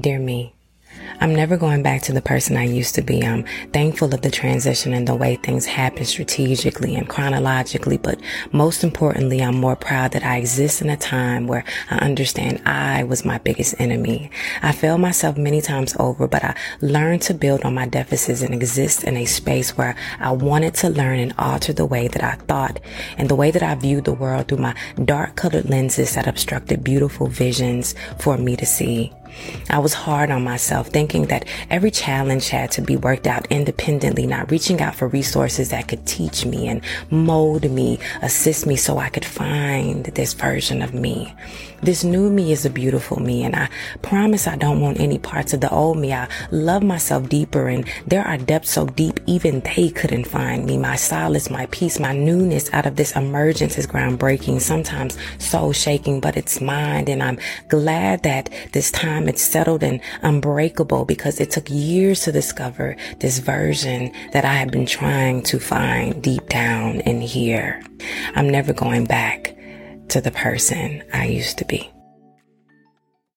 Dear me, I'm never going back to the person I used to be. I'm thankful of the transition and the way things happen strategically and chronologically, but most importantly, I'm more proud that I exist in a time where I understand I was my biggest enemy. I failed myself many times over, but I learned to build on my deficits and exist in a space where I wanted to learn and alter the way that I thought and the way that I viewed the world through my dark colored lenses that obstructed beautiful visions for me to see. I was hard on myself, thinking that every challenge had to be worked out independently, not reaching out for resources that could teach me and mold me, assist me so I could find this version of me. This new me is a beautiful me, and I promise I don't want any parts of the old me. I love myself deeper, and there are depths so deep even they couldn't find me. My solace, my peace, my newness out of this emergence is groundbreaking, sometimes soul shaking, but it's mine, and I'm glad that this time time it's settled and unbreakable because it took years to discover this version that I had been trying to find deep down in here. I'm never going back to the person I used to be.